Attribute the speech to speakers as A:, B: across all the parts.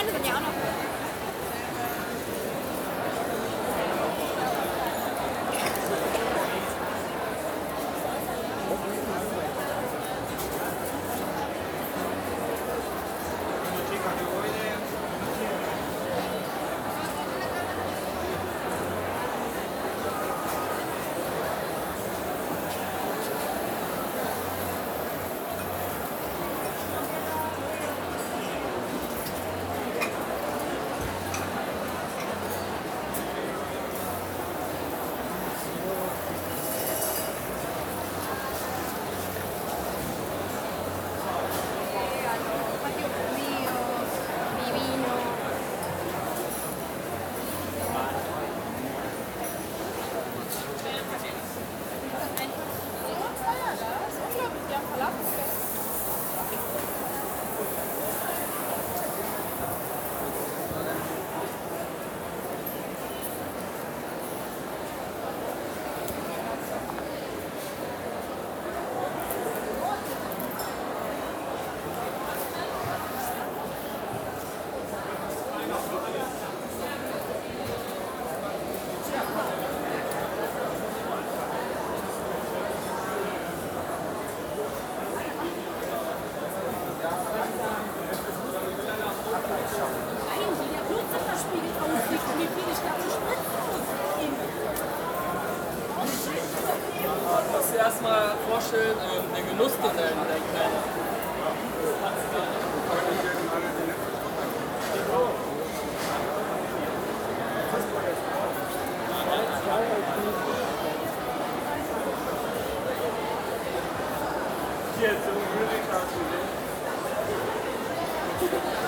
A: Freunde sind ja auch
B: erstmal vorstellen, ähm, den Genuss, den der denkt.
C: Ooh, it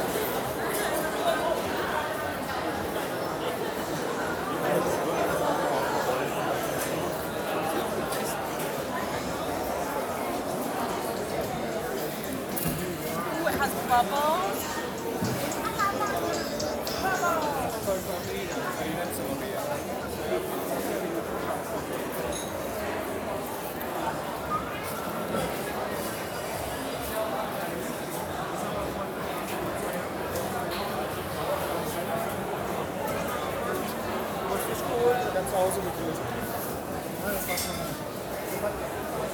C: has bubbles.
D: Zu Hause gegrillt. Ja, das war schon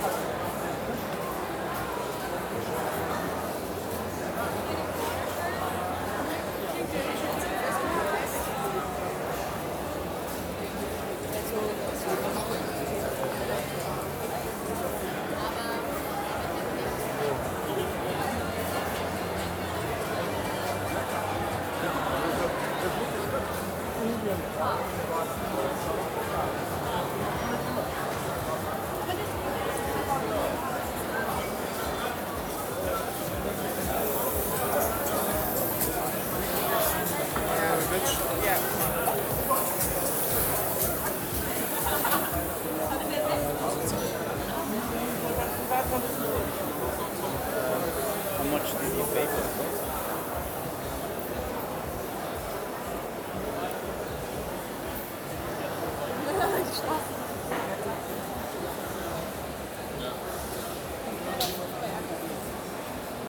E: How
A: Nossa.